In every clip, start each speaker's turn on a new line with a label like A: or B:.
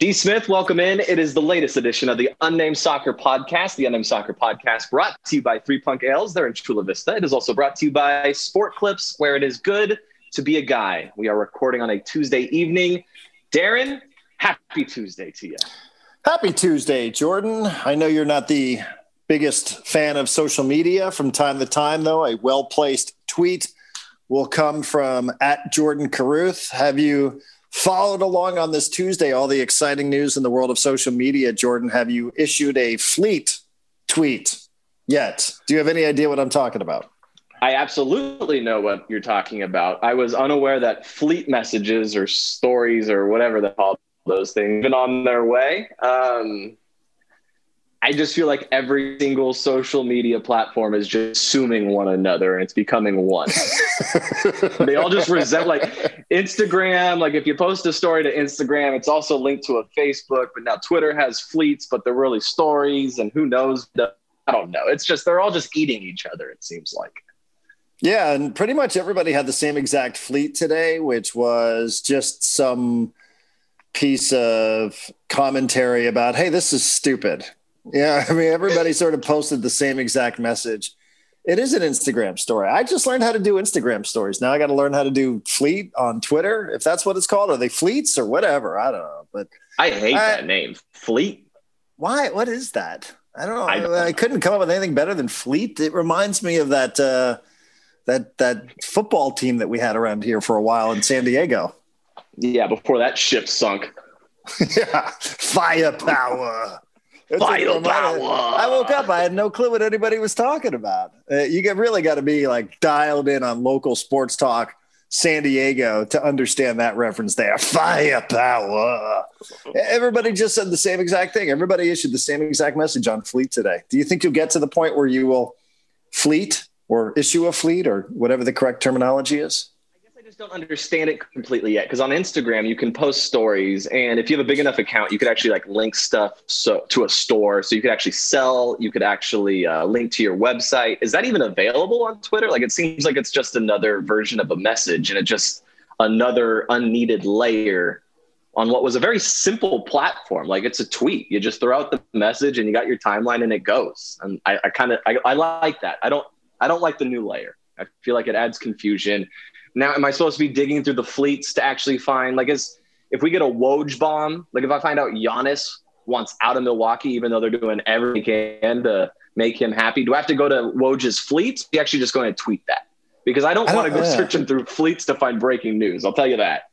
A: D. Smith, welcome in. It is the latest edition of the Unnamed Soccer Podcast. The Unnamed Soccer Podcast brought to you by Three Punk Ales. They're in Chula Vista. It is also brought to you by Sport Clips, where it is good to be a guy. We are recording on a Tuesday evening. Darren, happy Tuesday to you.
B: Happy Tuesday, Jordan. I know you're not the biggest fan of social media. From time to time, though, a well placed tweet will come from at Jordan Caruth. Have you followed along on this Tuesday all the exciting news in the world of social media, Jordan. Have you issued a fleet tweet yet? Do you have any idea what I'm talking about?
A: I absolutely know what you're talking about. I was unaware that fleet messages or stories or whatever they call those things been on their way. Um, I just feel like every single social media platform is just assuming one another and it's becoming one. they all just resent like Instagram. Like if you post a story to Instagram, it's also linked to a Facebook, but now Twitter has fleets, but they're really stories and who knows. I don't know. It's just, they're all just eating each other. It seems like.
B: Yeah. And pretty much everybody had the same exact fleet today, which was just some piece of commentary about, Hey, this is stupid yeah, I mean, everybody sort of posted the same exact message. It is an Instagram story. I just learned how to do Instagram stories. Now I got to learn how to do fleet on Twitter, if that's what it's called. Are they fleets or whatever? I don't know. But
A: I hate I, that name, fleet.
B: Why? What is that? I don't know. I, don't I, couldn't come up with anything better than fleet. It reminds me of that uh, that that football team that we had around here for a while in San Diego.
A: Yeah, before that ship sunk.
B: yeah, firepower.
A: Vital power.
B: I woke up. I had no clue what anybody was talking about. Uh, you get really got to be like dialed in on local sports talk, San Diego, to understand that reference there. Firepower. Everybody just said the same exact thing. Everybody issued the same exact message on Fleet today. Do you think you'll get to the point where you will fleet or issue a fleet or whatever the correct terminology is?
A: Don't understand it completely yet because on Instagram you can post stories, and if you have a big enough account, you could actually like link stuff so to a store, so you could actually sell. You could actually uh, link to your website. Is that even available on Twitter? Like it seems like it's just another version of a message, and it just another unneeded layer on what was a very simple platform. Like it's a tweet. You just throw out the message and you got your timeline and it goes. And I, I kind of I, I like that. I don't I don't like the new layer. I feel like it adds confusion. Now, am I supposed to be digging through the fleets to actually find like is if we get a Woj bomb, like if I find out Giannis wants out of Milwaukee, even though they're doing everything they can to make him happy, do I have to go to Woj's fleets? Be actually just going to tweet that because I don't, don't want to go yeah. searching through fleets to find breaking news. I'll tell you that.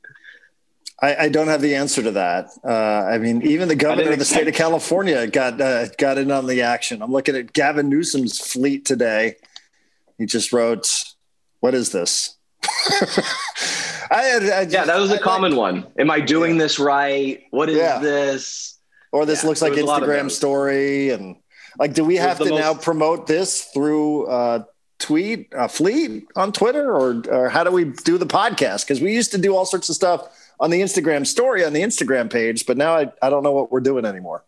B: I, I, don't have the answer to that. Uh, I mean, even the governor of the state of California got uh, got in on the action. I'm looking at Gavin Newsom's fleet today. He just wrote, "What is this?
A: I, I just, yeah, that was a common like, one. Am I doing yeah. this right? What is yeah. this?
B: Or this yeah, looks like Instagram story, and like, do we have to most... now promote this through uh, tweet uh, fleet on Twitter, or or how do we do the podcast? Because we used to do all sorts of stuff on the Instagram story on the Instagram page, but now I, I don't know what we're doing anymore.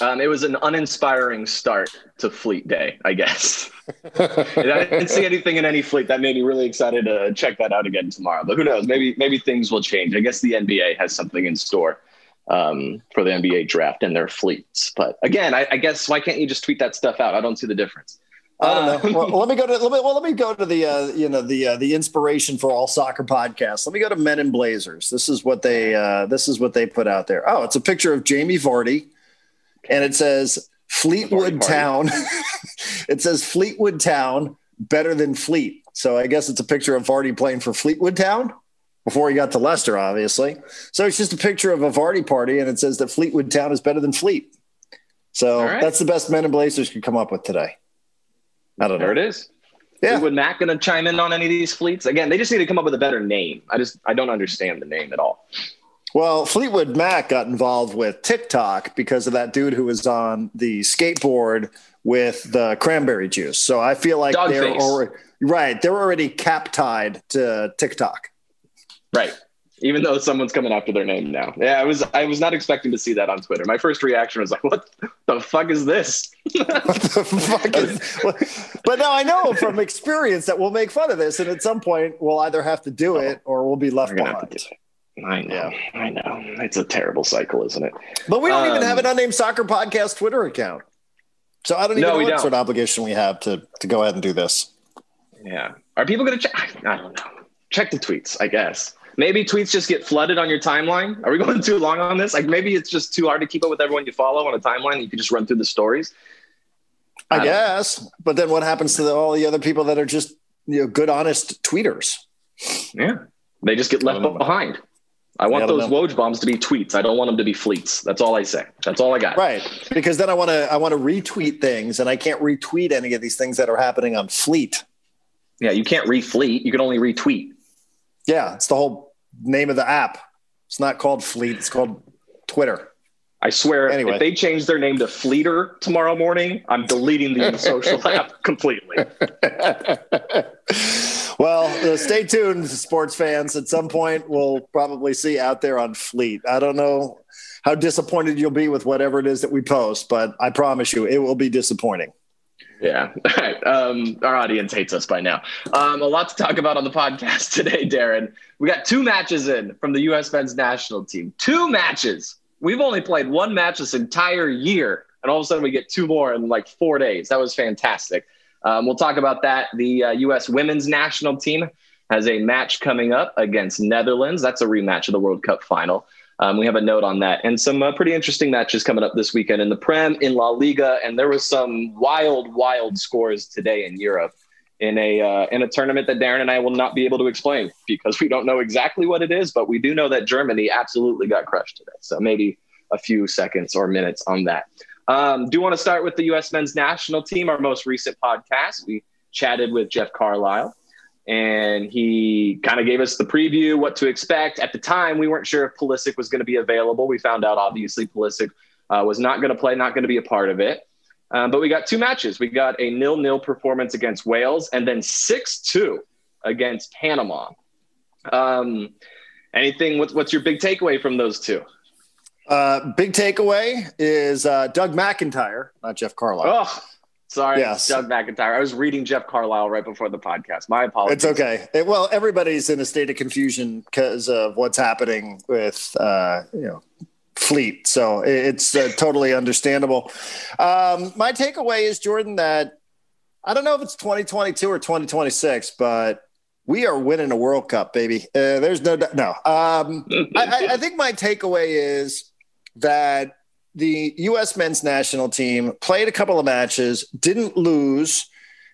A: Um, it was an uninspiring start to Fleet Day, I guess. I didn't see anything in any fleet that made me really excited to check that out again tomorrow. But who knows? Maybe maybe things will change. I guess the NBA has something in store um, for the NBA draft and their fleets. But again, I, I, guess why can't you just tweet that stuff out? I don't see the difference.
B: I don't know. Uh, well, let me go to let me, well, let me go to the uh, you know the uh, the inspiration for all soccer podcasts. Let me go to Men in Blazers. This is what they uh, this is what they put out there. Oh, it's a picture of Jamie Vardy and it says Fleetwood Town. it says Fleetwood Town better than Fleet. So I guess it's a picture of Vardy playing for Fleetwood Town before he got to Leicester, obviously. So it's just a picture of a Vardy party, and it says that Fleetwood Town is better than Fleet. So right. that's the best Men in Blazers could come up with today. I don't
A: know. There it is. Yeah. Would Mac going to chime in on any of these fleets? Again, they just need to come up with a better name. I just I don't understand the name at all.
B: Well, Fleetwood Mac got involved with TikTok because of that dude who was on the skateboard with the cranberry juice. So I feel like Dog they're already, right. They're already cap tied to TikTok.
A: Right. Even though someone's coming after their name now. Yeah, I was I was not expecting to see that on Twitter. My first reaction was like, "What the fuck is this?" what the
B: fuck is? but now I know from experience that we'll make fun of this, and at some point we'll either have to do it or we'll be left behind.
A: I know. I know. It's a terrible cycle, isn't it?
B: But we don't um, even have an
A: Um,
B: unnamed soccer podcast Twitter account. So I don't even
A: No,
B: know what
A: don't.
B: sort of obligation we have to to go ahead and do this.
A: Yeah. Are people going to check? I don't know. Check the tweets, I guess. Maybe tweets just get flooded on your timeline. Are we going too long on this? Like maybe it's just too hard to keep up with everyone you follow on a timeline. You can just run through the stories. I
B: I,
A: don't
B: guess. But then what happens to the, all the other people that are just you know good honest tweeters?
A: Yeah. They just get left
B: I know.
A: behind. I want those
B: know.
A: Woj bombs to be tweets. I don't want them to be fleets. That's all I say. That's all I got.
B: Right. Because then I want to I want to retweet things and I can't retweet any of these things that are happening on Fleet.
A: Yeah. You can't refleet. You can only retweet.
B: Yeah, it's the whole name of the app. It's not called Fleet, it's called Twitter.
A: I swear,
B: Anyway.
A: if they change their name to Fleeter tomorrow morning, I'm deleting the social app completely.
B: well, uh, stay tuned, sports fans. At some point, we'll probably see out there on Fleet. I don't know how disappointed you'll be with whatever it is that we post, but I promise you, it will be disappointing.
A: Yeah. All right. Um, our audience hates us by now. Um, a lot to talk about on the podcast today, Darren. We got two matches in from the U.S. men's national team. Two matches. We've only played one match this entire year, and all of a sudden we get two more in like four days. That was fantastic. Um, we'll talk about that. The uh, U.S. women's national team has a match coming up against Netherlands. That's a rematch of the World Cup final. Um, we have a note on that and some uh, pretty interesting matches coming up this weekend in the Prem, in La Liga, and there was some wild, wild scores today in Europe in a uh, in a tournament that Darren and I will not be able to explain because we don't know exactly what it is, but we do know that Germany absolutely got crushed today. So maybe a few seconds or minutes on that. Um, do want to start with the U.S. men's national team, our most recent podcast. We chatted with Jeff Carlisle and he kind of gave us the preview, what to expect. At the time, we weren't sure if Pulisic was going to be available. We found out, obviously, Pulisic uh, was not going to play, not going to be a part of it. Um, but we got two matches. We got a nil-nil performance against Wales, and then six-two against Panama. Um, anything? What's, what's your big takeaway from those two?
B: Uh, big takeaway is uh, Doug McIntyre, not Jeff Carlisle.
A: Oh, sorry,
B: Yes.
A: Doug McIntyre. I was reading Jeff Carlisle right before the podcast. My apologies.
B: It's okay. It- well, everybody's in a state of confusion because of what's happening with uh, you know fleet. So it- it's uh, totally understandable. Um, my takeaway is Jordan that I don't know if it's 2022 or 2026, but we are winning a World Cup, baby. Uh, there's no. No, um, I, I think my takeaway is that the U.S. men's national team played a couple of matches, didn't lose,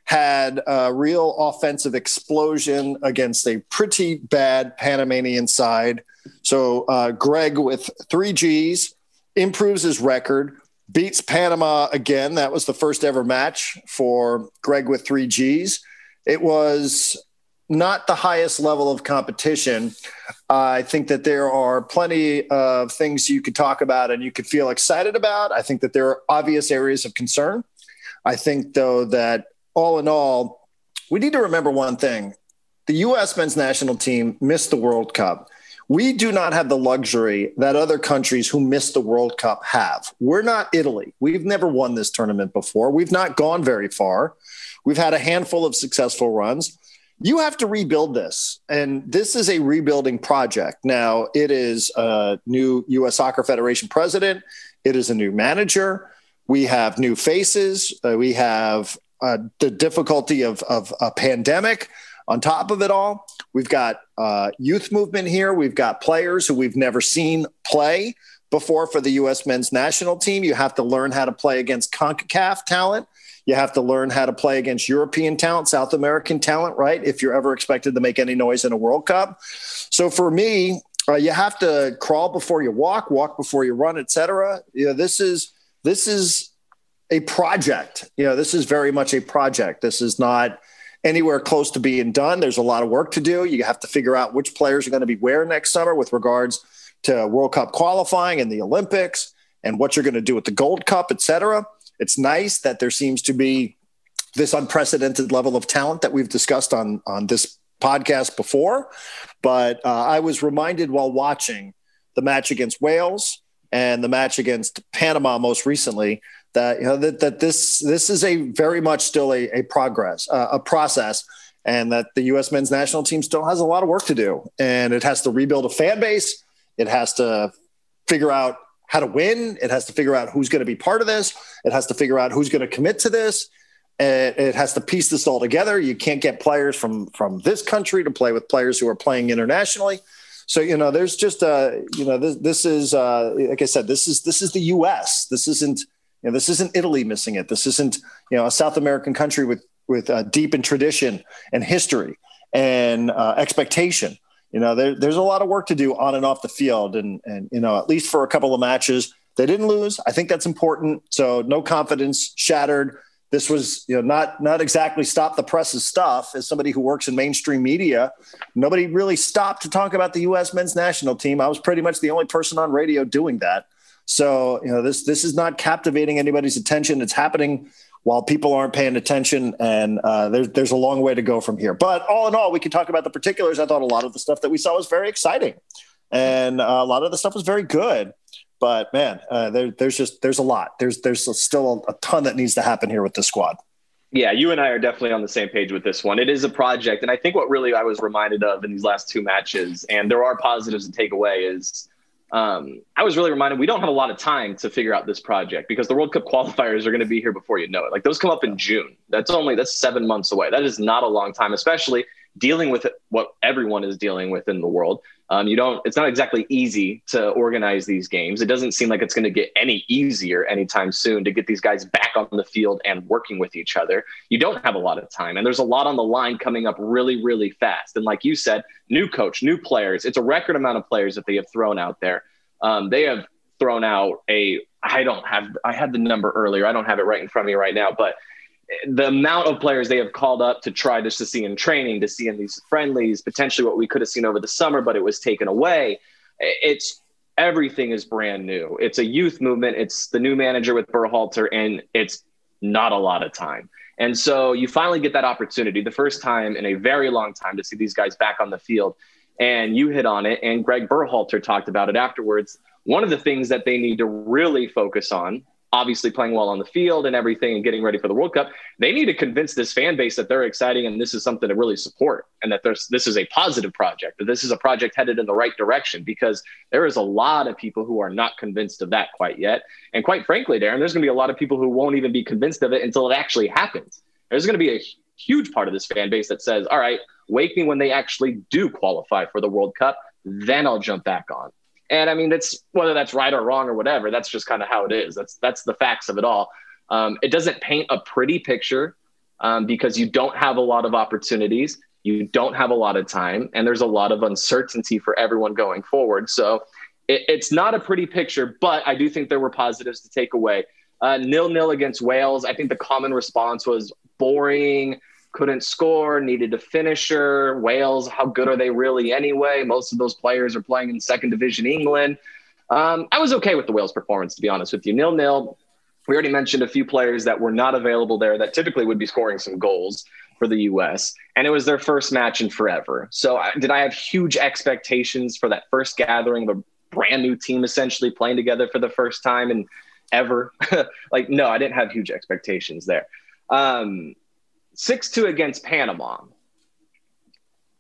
B: had a real offensive explosion against a pretty bad Panamanian side. So uh, Greg with three G's improves his record, beats Panama again. That was the first ever match for Greg with three G's. It was not the highest level of competition. I think that there are plenty of things you could talk about and you could feel excited about. I think that there are obvious areas of concern. I think, though, that all in all, we need to remember one thing the U.S. men's national team missed the World Cup. We do not have the luxury that other countries who missed the World Cup have. We're not Italy. We've never won this tournament before. We've not gone very far. We've had a handful of successful runs you have to rebuild this. And this is a rebuilding project. Now it is a new us soccer federation president. It is a new manager. We have new faces. Uh, we have uh, the difficulty of, of a pandemic on top of it all. We've got uh, youth movement here. We've got players who we've never seen play before for the us men's national team. You have to learn how to play against concacaf talent you have to learn how to play against European talent, South American talent, right? If you're ever expected to make any noise in a World Cup. So for me, uh, you have to crawl before you walk, walk before you run, etc. You know, this is this is a project. You know, this is very much a project. This is not anywhere close to being done. There's a lot of work to do. You have to figure out which players are going to be where next summer with regards to World Cup qualifying and the Olympics and what you're going to do with the Gold Cup, et cetera. It's nice that there seems to be this unprecedented level of talent that we've discussed on on this podcast before. But uh, I was reminded while watching the match against Wales and the match against Panama most recently that you know that, that this this is a very much still a, a progress uh, a process and that the U.S. men's national team still has a lot of work to do, and it has to rebuild a fan base. It has to figure out how to win. It has to figure out who's going to be part of this. It has to figure out who's going to commit to this. It, it has to piece this all together. You can't get players from from this country to play with players who are playing internationally. So you know, there's just uh, you know, this, this is uh, like I said, this is this is the U.S. This isn't you know, this isn't Italy missing it. This isn't you know a South American country with with uh, deep in tradition and history and uh, expectation. You know, there, there's a lot of work to do on and off the field, and and you know, at least for a couple of matches, they didn't lose. I think that's important. So no confidence shattered. This was, you know, not not exactly stop the press's stuff. As somebody who works in mainstream media, nobody really stopped to talk about the U.S. men's national team. I was pretty much the only person on radio doing that. So you know, this this is not captivating anybody's attention. It's happening while people aren't paying attention, and uh, there's there's a long way to go from here. But all in all, we can talk about the particulars. I thought a lot of the stuff that we saw was very exciting, and uh, a lot of the stuff was very good. But man, uh, there, there's just there's a lot. There's there's still a, ton that needs to happen here with this squad.
A: Yeah, you and I are definitely on the same page with this one. It is a project, and I think what really I was reminded of in these last two matches, and there are positives to take away, is um, I was really reminded we don't have a lot of time to figure out this project because the World Cup qualifiers are going to be here before you know it. Like those come up in June. That's only that's seven months away. That is not a long time, especially dealing with what everyone is dealing with in the world. Um, you don't. It's not exactly easy to organize these games. It doesn't seem like it's going to get any easier anytime soon to get these guys back on the field and working with each other. You don't have a lot of time, and there's a lot on the line coming up really, really fast. And like you said, new coach, new players. It's a record amount of players that they have thrown out there. Um, they have thrown out a. I don't have. I had the number earlier. I don't have it right in front of me right now, but the amount of players they have called up to try just to see in training, to see in these friendlies, potentially what we could have seen over the summer, but it was taken away. It's everything is brand new. It's a youth movement. It's the new manager with Berhalter, and it's not a lot of time. And so you finally get that opportunity, the first time in a very long time, to see these guys back on the field. And you hit on it, and Greg Berhalter talked about it afterwards. One of the things that they need to really focus on obviously playing well on the field and everything and getting ready for the World Cup, they need to convince this fan base that they're exciting and this is something to really support and that there's this is a positive project, that this is a project headed in the right direction because there is a lot of people who are not convinced of that quite yet. And quite frankly, Darren, there's going to be a lot of people who won't even be convinced of it until it actually happens. There's going to be a huge part of this fan base that says, all right, wake me when they actually do qualify for the World Cup, then I'll jump back on. And I mean, that's whether that's right or wrong or whatever. That's just kind of how it is. That's that's the facts of it all. Um, it doesn't paint a pretty picture um, because you don't have a lot of opportunities, you don't have a lot of time, and there's a lot of uncertainty for everyone going forward. So it, it's not a pretty picture, but I do think there were positives to take away. Uh, nil nil against Wales. I think the common response was boring couldn't score, needed a finisher. Wales, how good are they really anyway? Most of those players are playing in second division England. Um, I was okay with the Wales performance, to be honest with you. Nil nil. We already mentioned a few players that were not available there that typically would be scoring some goals for the U.S. And it was their first match in forever. So did I have huge expectations for that first gathering of a brand new team essentially playing together for the first time and ever? like, no, I didn't have huge expectations there. Um, 6 2 against Panama.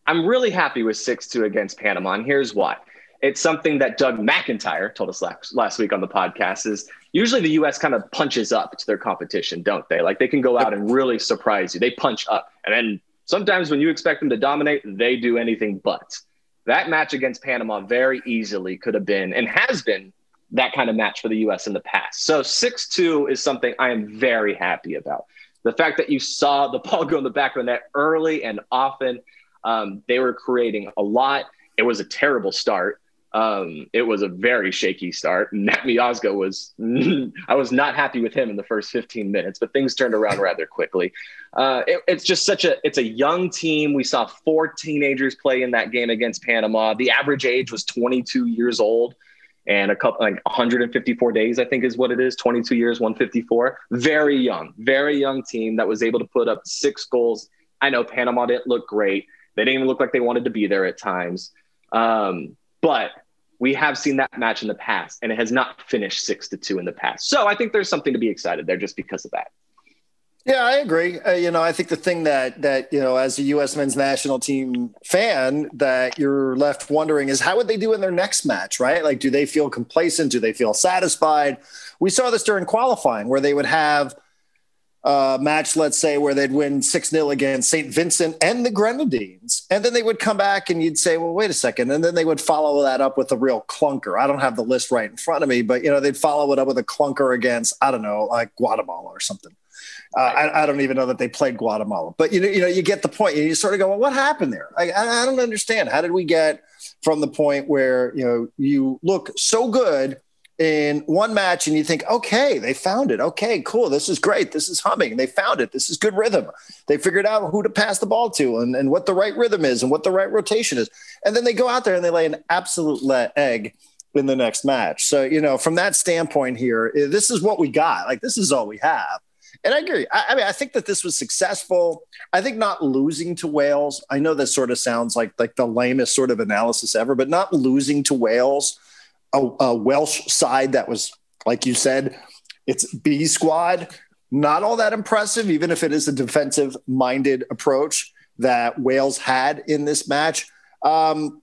A: I'm really happy with 6 2 against Panama, and here's why. It's something that Doug McIntyre told us last, last week on the podcast is usually the US kind of punches up to their competition, don't they? Like they can go out and really surprise you. They punch up. And then sometimes when you expect them to dominate, they do anything but. That match against Panama very easily could have been and has been that kind of match for the US in the past. So 6 2 is something I am very happy about the fact that you saw the ball go in the back of the net early and often, um, they were creating a lot. It was a terrible start. Um, it was a very shaky start. Matt Miazga was, I was not happy with him in the first 15 minutes, but things turned around rather quickly. Uh, it, it's just such a, it's a young team. We saw four teenagers play in that game against Panama. The average age was 22 years old and a couple like 154 days, I think is what it is 22 years, 154. Very young, very young team that was able to put up six goals. I know Panama didn't look great. They didn't even look like they wanted to be there at times. Um, but we have seen that match in the past, and it has not finished six to two in the past. So I think there's something to be excited there just because of that.
B: Yeah, I agree. Uh, you know, I think the thing that that you know, as a U.S. men's national team fan, that you're left wondering is how would they do in their next match, right? Like, do they feel complacent? Do they feel satisfied? We saw this during qualifying, where they would have a match, let's say, where they'd win six 0 against St. Vincent and the Grenadines, and then they would come back, and you'd say, "Well, wait a second. and then they would follow that up with a real clunker. I don't have the list right in front of me, but you know, they'd follow it up with a clunker against I don't know, like Guatemala or something uh, I, I, don't even know that they played Guatemala, but you know, you know, you get the point. You sort of go, well, what happened there? I, I don't understand. How did we get from the point where you know you look so good in one match and you think, okay, they found it. Okay, cool. This is great. This is humming. They found it. This is good rhythm. They figured out who to pass the ball to and, and what the right rhythm is and what the right rotation is. And then they go out there and they lay an absolute egg in the next match. So, you know, from that standpoint here, this is what we got. Like, this is all we have. And I agree. I, I, mean, I think that this was successful. I think not losing to Wales. I know this sort of sounds like like the lamest sort of analysis ever, but not losing to Wales, a, a Welsh side that was, like you said, it's B squad. Not all that impressive, even if it is a defensive minded approach that Wales had in this match. Um,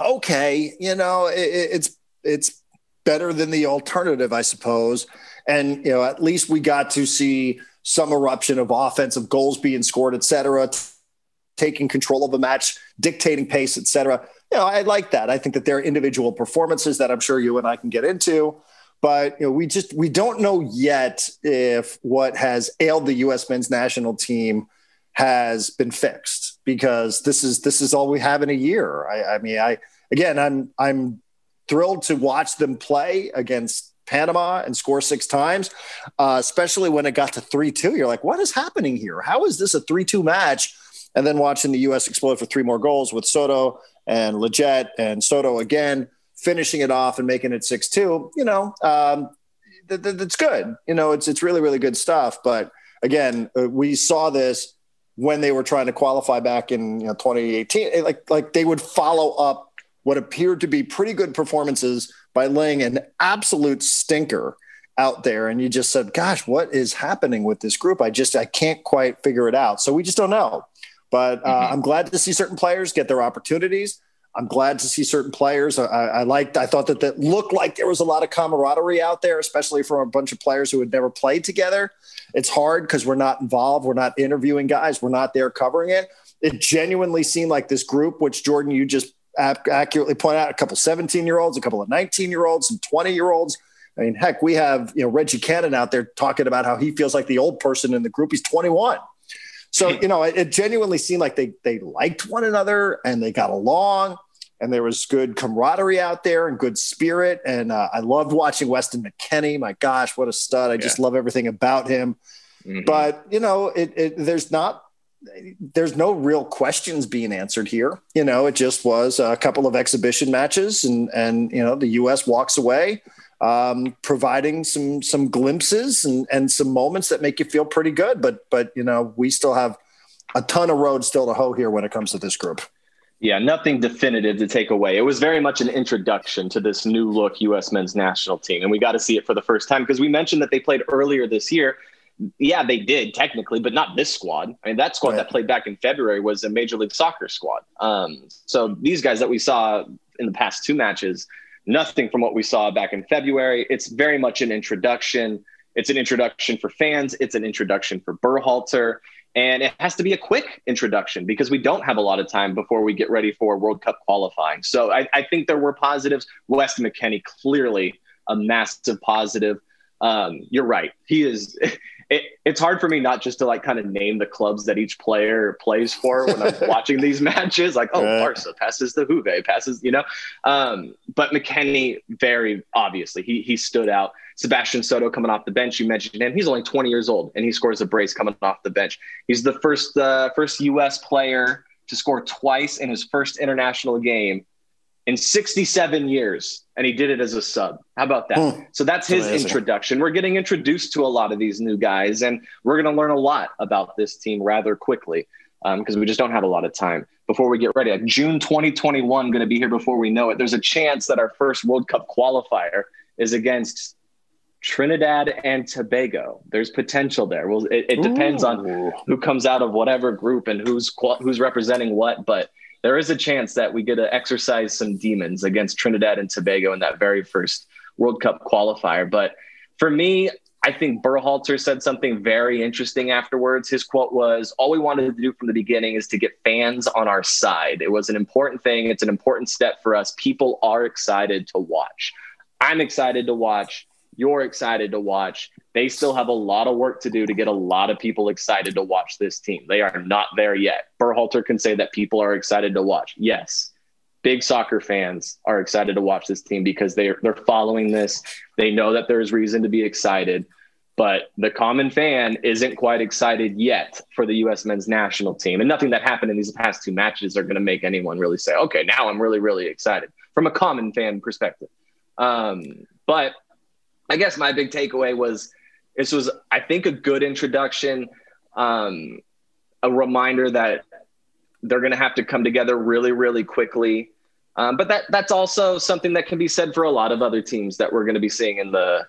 B: okay, you know, it, it's it's better than the alternative, I suppose. And, you know, at least we got to see some eruption of offensive goals being scored, et cetera, t- taking control of the match, dictating pace, et cetera. You know, I like that. I think that there are individual performances that I'm sure you and I can get into. But you know, we just we don't know yet if what has ailed the U.S. men's national team has been fixed because this is this is all we have in a year. I, I mean, I again, I'm I'm thrilled to watch them play against Panama and score six times, uh, especially when it got to 3 2. You're like, what is happening here? How is this a 3 2 match? And then watching the U.S. explode for three more goals with Soto and Lletget and Soto again, finishing it off and making it 6 2, you know, um, th- th- that's good. You know, it's, it's really, really good stuff. But again, uh, we saw this when they were trying to qualify back in you know, 2018. Like, like they would follow up what appeared to be pretty good performances by laying an absolute stinker out there. And you just said gosh what is happening with this group? I just i can't quite figure it out. So we just don't know. But uh, mm-hmm. i'm glad to see certain players get their opportunities. I'm glad to see certain players. I, I liked i thought that that looked like there was a lot of camaraderie out there especially from a bunch of players who had never played together. It's hard because we're not involved. We're not interviewing guys. We're not there covering it. It genuinely seemed like this group which jordan you just accurately point out a couple 17 year olds, a couple of 19 year olds, and 20 year olds. I mean, heck, we have you know Reggie Cannon out there talking about how he feels like the old person in the group. He's 21. So you know, it, it genuinely seemed like they they liked one another and they got along, and there was good camaraderie out there and good spirit. And uh, I loved watching Weston McKennie. My gosh, what a stud! I yeah. just love everything about him. Mm-hmm. But you know, it, it, there's not there's no real questions being answered here. You know, it just was a couple of exhibition matches, and and you know the U.S. walks away, um, providing some some glimpses and and some moments that make you feel pretty good. But but you know we still have a ton of road still to hoe here when it comes to this group.
A: Yeah, nothing definitive to take away. It was very much an introduction to this new look U.S. men's national team, and we got to see it for the first time because we mentioned that they played earlier this year yeah, they did technically, but not this squad. I mean, that squad right. that played back in February was a Major League Soccer squad. Um, so these guys that we saw in the past two matches, nothing from what we saw back in February. It's very much an introduction. It's an introduction for fans. It's an introduction for Berhalter. And it has to be a quick introduction because we don't have a lot of time before we get ready for World Cup qualifying. So I, I think there were positives. West McKennie, clearly a massive positive. Um, you're right. He is it, it's hard for me not just to like kind of name the clubs that each player plays for when I'm watching these matches. Like, oh, Barca passes the Juve, passes, you know. Um, but McKennie, very obviously, he he stood out. Sebastian Soto coming off the bench, you mentioned him. He's only 20 years old, and he scores a brace coming off the bench. He's the first uh, first U.S. player to score twice in his first international game in 67 years and he did it as a sub how about that hmm. so that's his Amazing. introduction we're getting introduced to a lot of these new guys and we're going to learn a lot about this team rather quickly because um, we just don't have a lot of time before we get ready june 2021 going to be here before we know it there's a chance that our first world cup qualifier is against Trinidad and Tobago. There's potential there. Well, it, it depends Ooh. on who comes out of whatever group and who's who's representing what, but there is a chance that we get to exercise some demons against Trinidad and Tobago in that very first World Cup qualifier. But for me, I think Berhalter said something very interesting afterwards. His quote was, All we wanted to do from the beginning is to get fans on our side. It was an important thing. It's an important step for us. People are excited to watch. I'm excited to watch. You're excited to watch. They still have a lot of work to do to get a lot of people excited to watch this team. They are not there yet. Berhalter can say that people are excited to watch. Yes, big soccer fans are excited to watch this team because they're they're following this. They know that there's reason to be excited, but the common fan isn't quite excited yet for the U.S. men's national team. And nothing that happened in these past two matches are going to make anyone really say, "Okay, now I'm really really excited." From a common fan perspective, um, but I guess my big takeaway was this was I think a good introduction, um, a reminder that they're going to have to come together really really quickly um, but that that's also something that can be said for a lot of other teams that we're going to be seeing in the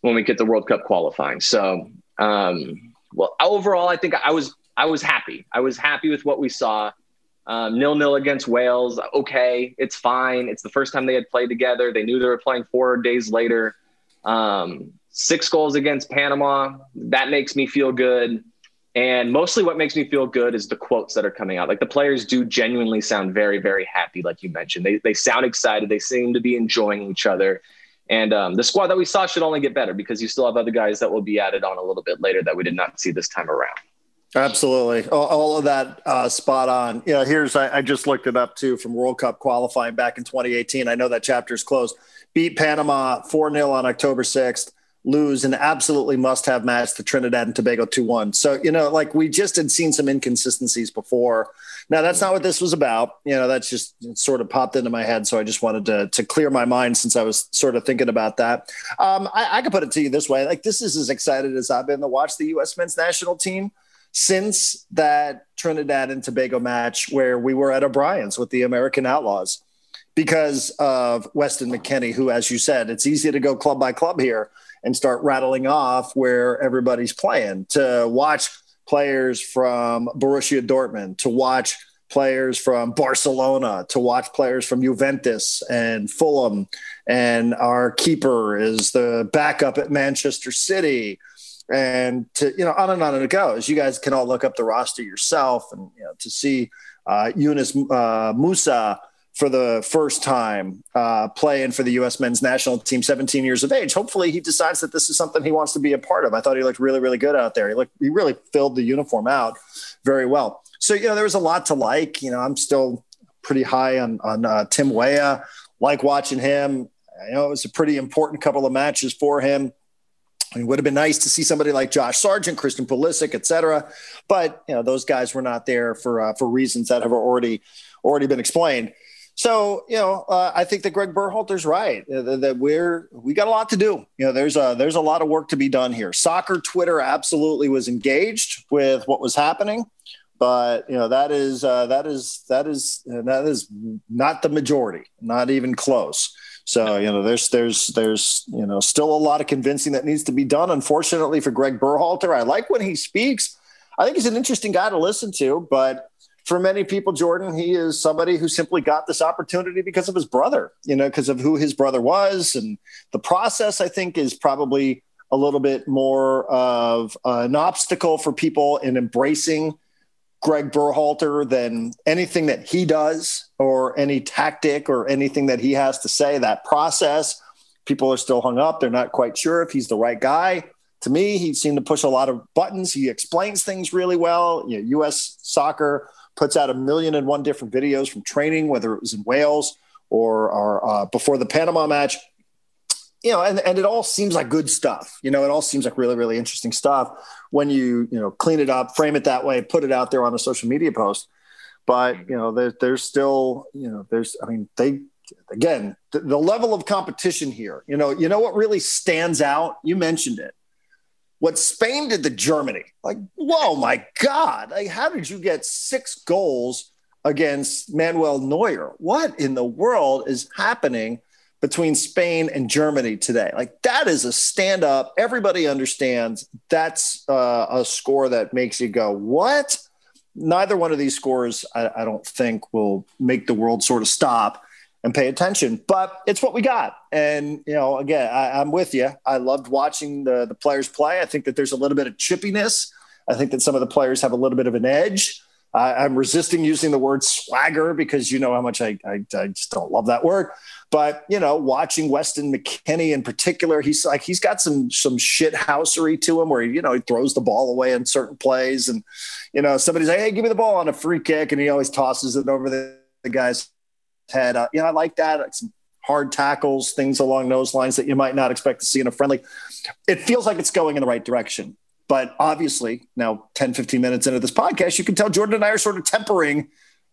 A: when we get the World Cup qualifying. So, um, well, overall, I think I was I was happy. I was happy with what we saw. Um, nil nil against Wales. Okay, it's fine. It's the first time they had played together. They knew they were playing four days later. Um, six goals against Panama. That makes me feel good. And mostly what makes me feel good is the quotes that are coming out. Like the players do genuinely sound very, very happy, like you mentioned. They, they sound excited. They seem to be enjoying each other. And um, the squad that we saw should only get better because you still have other guys that will be added on a little bit later that we did not see this time around.
B: Absolutely. All, of that uh, spot on. Yeah, here's, I, I, just looked it up too from World Cup qualifying back in 2018. I know that chapter is closed. Beat Panama 4 0 on October 6th lose an absolutely must have match to Trinidad and Tobago 2 1. So, you know, like we just had seen some inconsistencies before. Now, that's not what this was about. You know, that's just sort of popped into my head. So I just wanted to, to clear my mind since I was sort of thinking about that. Um, I, I could put it to you this way like, this is as excited as I've been to watch the U.S. men's national team since that Trinidad and Tobago match where we were at O'Brien's with the American Outlaws because of Weston McKennie, who, as you said, it's easy to go club by club here and start rattling off where everybody's playing to watch players from Borussia Dortmund, to watch players from Barcelona, to watch players from Juventus and Fulham. And our keeper is the backup at Manchester City. And to, you know, on and on and it goes. You guys can all look up the roster yourself and, you know, to see uh, Yunus uh, Musah for the first time uh, playing for the U.S. men's national team, 17 years of age. Hopefully, he decides that this is something he wants to be a part of. I thought he looked really, really good out there. He looked, he really filled the uniform out very well. So, you know, there was a lot to like. You know, I'm still pretty high on on uh, Tim Weah. Like watching him. You know, it was a pretty important couple of matches for him. It would have been nice to see somebody like Josh Sargent, Christian Pulisic, et cetera. But you know, those guys were not there for uh, for reasons that have already already been explained. So you know, uh, I think that Greg Berhalter's right uh, that we're we got a lot to do. You know, there's a there's a lot of work to be done here. Soccer Twitter absolutely was engaged with what was happening, but you know that is uh, that is that is that is not the majority, not even close. So you know, there's there's there's you know still a lot of convincing that needs to be done. Unfortunately for Greg Berhalter, I like when he speaks. I think he's an interesting guy to listen to, but for many people, Jordan, he is somebody who simply got this opportunity because of his brother, you know, because of who his brother was. And the process, I think, is probably a little bit more of an obstacle for people in embracing Greg Berhalter than anything that he does or any tactic or anything that he has to say. That process, people are still hung up. They're not quite sure if he's the right guy. To me, he seemed to push a lot of buttons. He explains things really well. You know, U.S. soccer puts out a million and one different videos from training, whether it was in Wales or, or uh, before the Panama match. You know, and, and it all seems like good stuff. You know, it all seems like really, really interesting stuff when you, you know, clean it up, frame it that way, put it out there on a social media post. But, you know, there, there's still, you know, there's, I mean, they, again, the, the level of competition here, you know, you know what really stands out? You mentioned it what Spain did to Germany. Like, whoa, my God. Like, how did you get six goals against Manuel Neuer? What in the world is happening between Spain and Germany today. Like that is a stand up. Everybody understands that's uh, a score that makes you go, what? Neither one of these scores, I, I don't think, will make the world sort of stop and pay attention. But it's what we got. And, you know, again, I, am with you. I loved watching the, the players play. I think that there's a little bit of chippiness. I think that some of the players have a little bit of an edge. I'm resisting using the word swagger because you know how much I, I, I just don't love that word. But you know, watching Weston McKennie in particular, he's like he's got some some shit housery to him where he, you know he throws the ball away in certain plays, and you know somebody's like, "Hey, give me the ball on a free kick," and he always tosses it over the, the guy's head. Uh, you know, I like that. Like some hard tackles, things along those lines that you might not expect to see in a friendly. It feels like it's going in the right direction. But obviously, now 10, 15 minutes into this podcast, you can tell Jordan and I are sort of tempering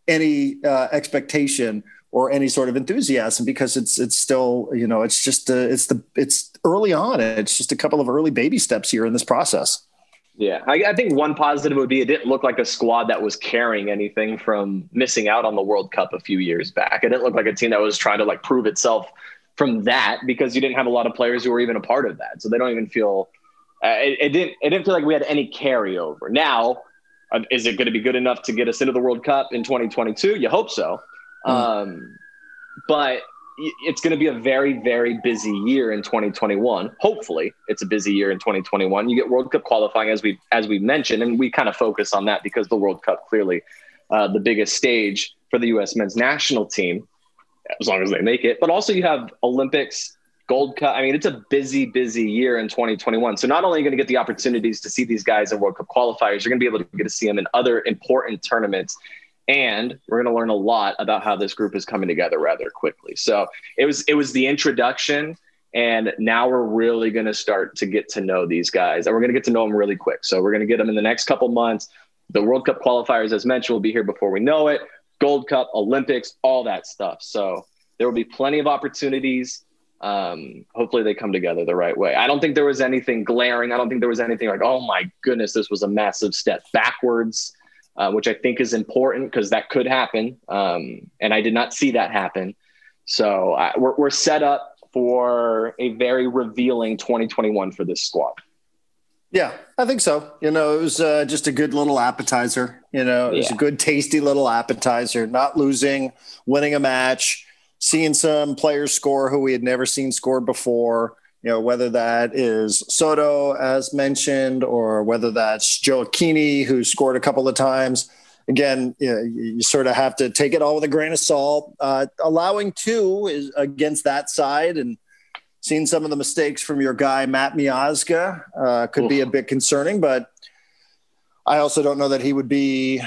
B: any uh, expectation or any sort of enthusiasm because it's it's still you know it's just uh, it's the it's early on it's just a couple of early baby steps here in this process
A: yeah I, I, think one positive would be it didn't look like a squad that was carrying anything from missing out on the world cup a few years back it didn't look like a team that was trying to like prove itself from that because you didn't have a lot of players who were even a part of that so they don't even feel uh, it, it, didn't. It didn't feel like we had any carryover. Now, uh, is it going to be good enough to get us into the World Cup in 2022? You hope so. Mm. Um, but it's going to be a very, very busy year in 2021. Hopefully, it's a busy year in 2021. You get World Cup qualifying as we as we mentioned, and we kind of focus on that because the World Cup clearly uh, the biggest stage for the U.S. men's national team, as long as they make it. But also, you have Olympics Gold Cup. I mean, it's a busy, busy year in 2021. So not only are you going to get the opportunities to see these guys in World Cup qualifiers, you're going to be able to get to see them in other important tournaments. And we're going to learn a lot about how this group is coming together rather quickly. So it was it was the introduction, and now we're really going to start to get to know these guys, and we're going to get to know them really quick. So we're going to get them in the next couple months. The World Cup qualifiers, as mentioned, will be here before we know it. Gold Cup, Olympics, all that stuff. So there will be plenty of opportunities um, hopefully they come together the right way. I don't think there was anything glaring. I don't think there was anything like, oh my goodness, this was a massive step backwards, uh, which I think is important because that could happen. Um, and I did not see that happen. So uh, we're, we're set up for a very revealing 2021 for this squad.
B: Yeah, I think so. You know, it was uh, just a good little appetizer. You know, it was yeah. a good, tasty little appetizer. Not losing, winning a match seeing some players score who we had never seen score before. You know, whether that is Soto, as mentioned, or whether that's Gioacchini, who scored a couple of times. Again, you, know, you sort of have to take it all with a grain of salt. Uh, allowing two is against that side, and seeing some of the mistakes from your guy Matt Miazga uh, could Oof. be a bit concerning. But I also don't know that he would be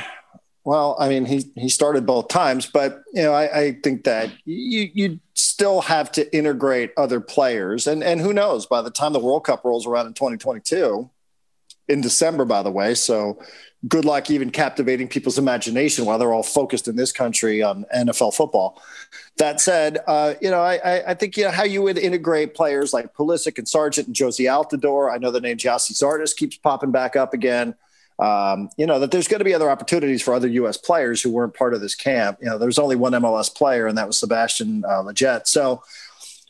B: well, I mean, he he started both times, but you know, I, I think that you you still have to integrate other players, and and who knows? By the time the World Cup rolls around in 2022, in December, by the way, so good luck even captivating people's imagination while they're all focused in this country on NFL football. That said, uh, you know, I, I think you know how you would integrate players like Pulisic and Sargent and Jozy Altidore. I know the name Gyasi Zardes keeps popping back up again um, you know, that there's going to be other opportunities for other U.S. players who weren't part of this camp. You know, there's only one MLS player, and that was Sebastian uh. So,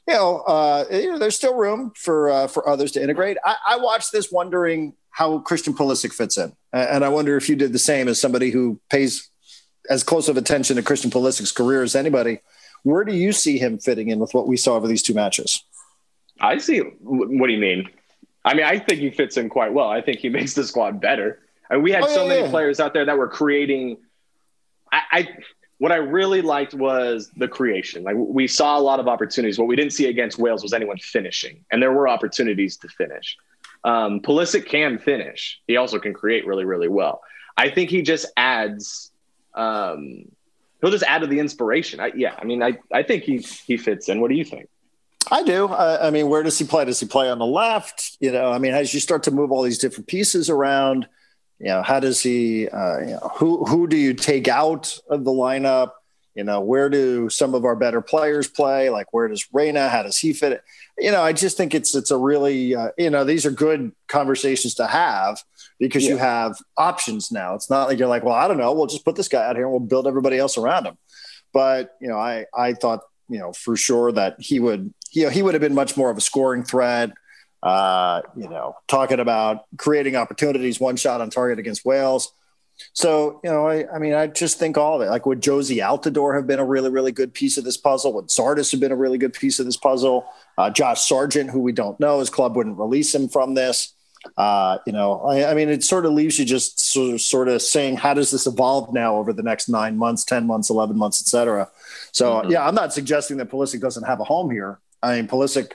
B: you know, uh, you know, there's still room for uh, for others to integrate. I, I watched this wondering how Christian Pulisic fits in, and I wonder if you did the same as somebody who pays as close of attention to Christian Pulisic's career as anybody. Where do you see him fitting in with what we saw over these two matches?
A: I see. What do you mean? I mean, I think he fits in quite well. I think he makes the squad better. And we had oh, so yeah, many yeah. players out there that were creating. I, I what I really liked was the creation. Like we saw a lot of opportunities. What we didn't see against Wales was anyone finishing, and there were opportunities to finish. Um, Pulisic can finish. He also can create really, really well. I think he just adds. Um, he'll just add to the inspiration. I, yeah, I mean, I, I think he he fits in. What do you think?
B: I do. I, I, mean, where does he play? Does he play on the left? You know, I mean, as you start to move all these different pieces around, you know, how does he? Uh, you know, who who do you take out of the lineup? You know, where do some of our better players play? Like, where does Reyna? How does he fit? You know, I just think it's it's a really uh, you know these are good conversations to have because yeah. you have options now. It's not like you're like, well, I don't know, we'll just put this guy out here and we'll build everybody else around him. But you know, I I thought you know, for sure that he would, you know, he would have been much more of a scoring threat. Uh, you know, talking about creating opportunities, one shot on target against Wales. So, you know, I, I, mean, I just think all of it. Like, would Jozy Altidore have been a really, really good piece of this puzzle? Would Zardes have been a really good piece of this puzzle? Uh, Josh Sargent, who we don't know, his club wouldn't release him from this. Uh, you know, I, I, mean, it sort of leaves you just sort of, sort of saying, how does this evolve now over the next nine months, 10 months, 11 months, et cetera? So, mm-hmm. yeah, I'm not suggesting that Pulisic doesn't have a home here. I mean, Pulisic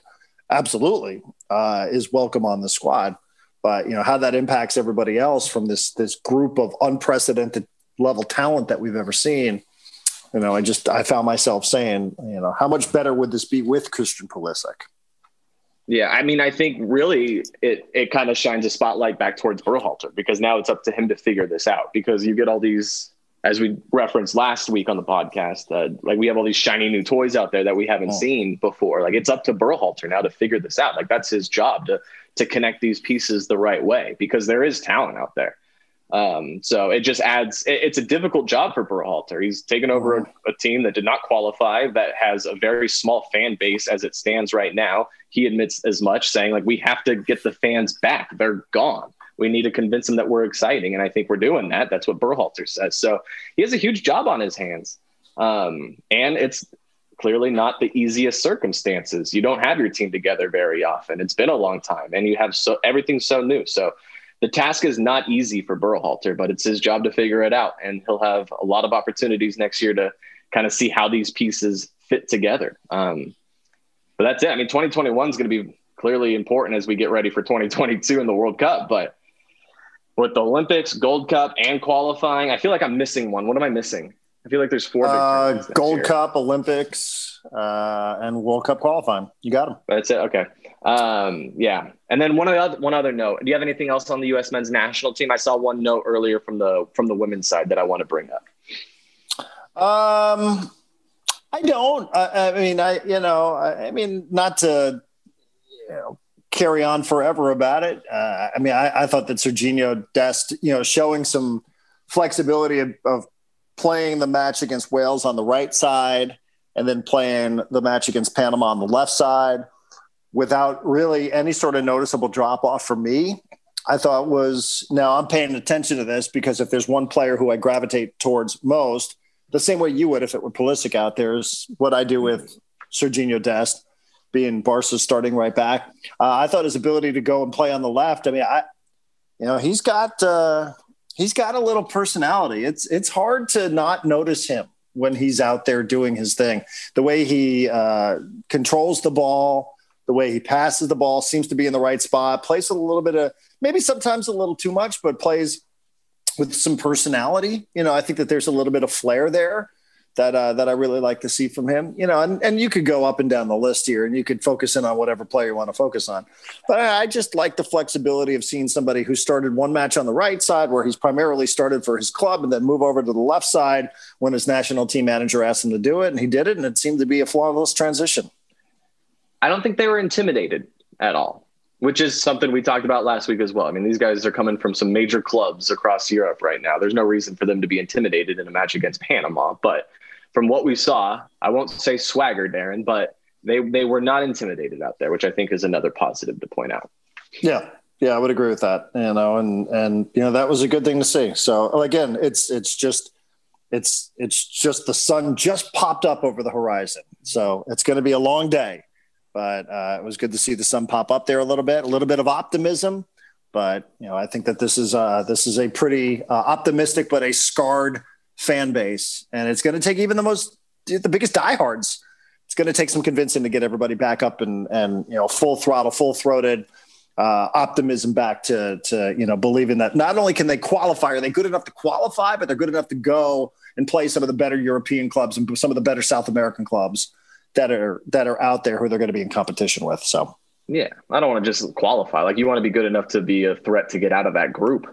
B: absolutely uh, is welcome on the squad, but you know how that impacts everybody else from this this group of unprecedented level talent that we've ever seen. You know, I just I found myself saying, you know, how much better would this be with Christian Pulisic?
A: Yeah, I mean, I think really it it kind of shines a spotlight back towards Berhalter because now it's up to him to figure this out because you get all these as we referenced last week on the podcast, uh, like we have all these shiny new toys out there that we haven't oh. seen before. Like it's up to Berhalter now to figure this out. Like that's his job to to connect these pieces the right way because there is talent out there. Um, so it just adds. It, it's a difficult job for Berhalter. He's taken over a, a team that did not qualify, that has a very small fan base as it stands right now. He admits as much, saying like we have to get the fans back. They're gone we need to convince them that we're exciting. And I think we're doing that. That's what Berhalter says. So he has a huge job on his hands. Um, and it's clearly not the easiest circumstances. You don't have your team together very often. It's been a long time and you have so everything's so new. So the task is not easy for Berhalter, but it's his job to figure it out. And he'll have a lot of opportunities next year to kind of see how these pieces fit together. Um, but that's it. I mean, 2021 is going to be clearly important as we get ready for 2022 in the World Cup. But with the Olympics, Gold Cup, and qualifying. I feel like I'm missing one. What am I missing? I feel like there's four.
B: Uh, Gold. Cup, Olympics, uh, and World Cup qualifying. You got them.
A: That's it. Okay. Um, yeah. And then one other one other note. Do you have anything else on the U.S. men's national team? I saw one note earlier from the from the women's side that I want to bring up.
B: Um, I don't. I, I mean, I you know, I, I mean, not to you know carry on forever about it. Uh, I mean, I, I, thought that Sergiño Dest, you know, showing some flexibility of, of, playing the match against Wales on the right side and then playing the match against Panama on the left side without really any sort of noticeable drop off for me. I thought was now I'm paying attention to this because if there's one player who I gravitate towards most, the same way you would if it were Pulisic out there is what I do with Sergiño Dest being Barca's starting right back. Uh, I thought his ability to go and play on the left. I mean, I, you know, he's got uh, he's got a little personality. It's it's hard to not notice him when he's out there doing his thing. The way he uh, controls the ball, the way he passes the ball, seems to be in the right spot. Plays a little bit of maybe sometimes a little too much, but plays with some personality. You know, I think that there's a little bit of flair there that uh, that I really like to see from him. You know, and, and you could go up and down the list here, and you could focus in on whatever player you want to focus on. But I just like the flexibility of seeing somebody who started one match on the right side, where he's primarily started for his club, and then move over to the left side when his national team manager asked him to do it, and he did it, and it seemed to be a flawless transition.
A: I don't think they were intimidated at all which is something we talked about last week as well. I mean, these guys are coming from some major clubs across Europe right now. There's no reason for them to be intimidated in a match against Panama, but from what we saw, I won't say swagger, Darren, but they they were not intimidated out there, which I think is another positive to point out.
B: Yeah, yeah, I would agree with that. You know, and and you know that was a good thing to see. So again, it's it's just it's it's just the sun just popped up over the horizon, so it's going to be a long day. But uh, it was good to see the sun pop up there a little bit, a little bit of optimism. But you know, I think that this is uh, this is a pretty uh, optimistic but a scarred fan base, and it's going to take even the most the biggest diehards. It's going to take some convincing to get everybody back up and and you know full throttle, full throated. Uh, optimism back to to you know believing that not only can they qualify, are they good enough to qualify, but they're good enough to go and play some of the better European clubs and some of the better South American clubs that are that are out there who they're going to be in competition with. So
A: yeah, I don't want to just qualify. Like you want to be good enough to be a threat to get out of that group